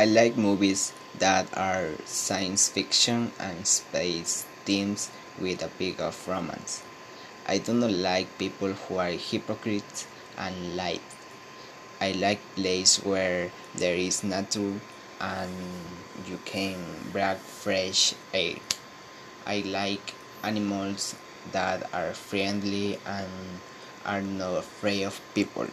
I like movies that are science fiction and space themes with a bit of romance. I do not like people who are hypocrites and lie. I like places where there is nature and you can breathe fresh air. I like animals that are friendly and are not afraid of people.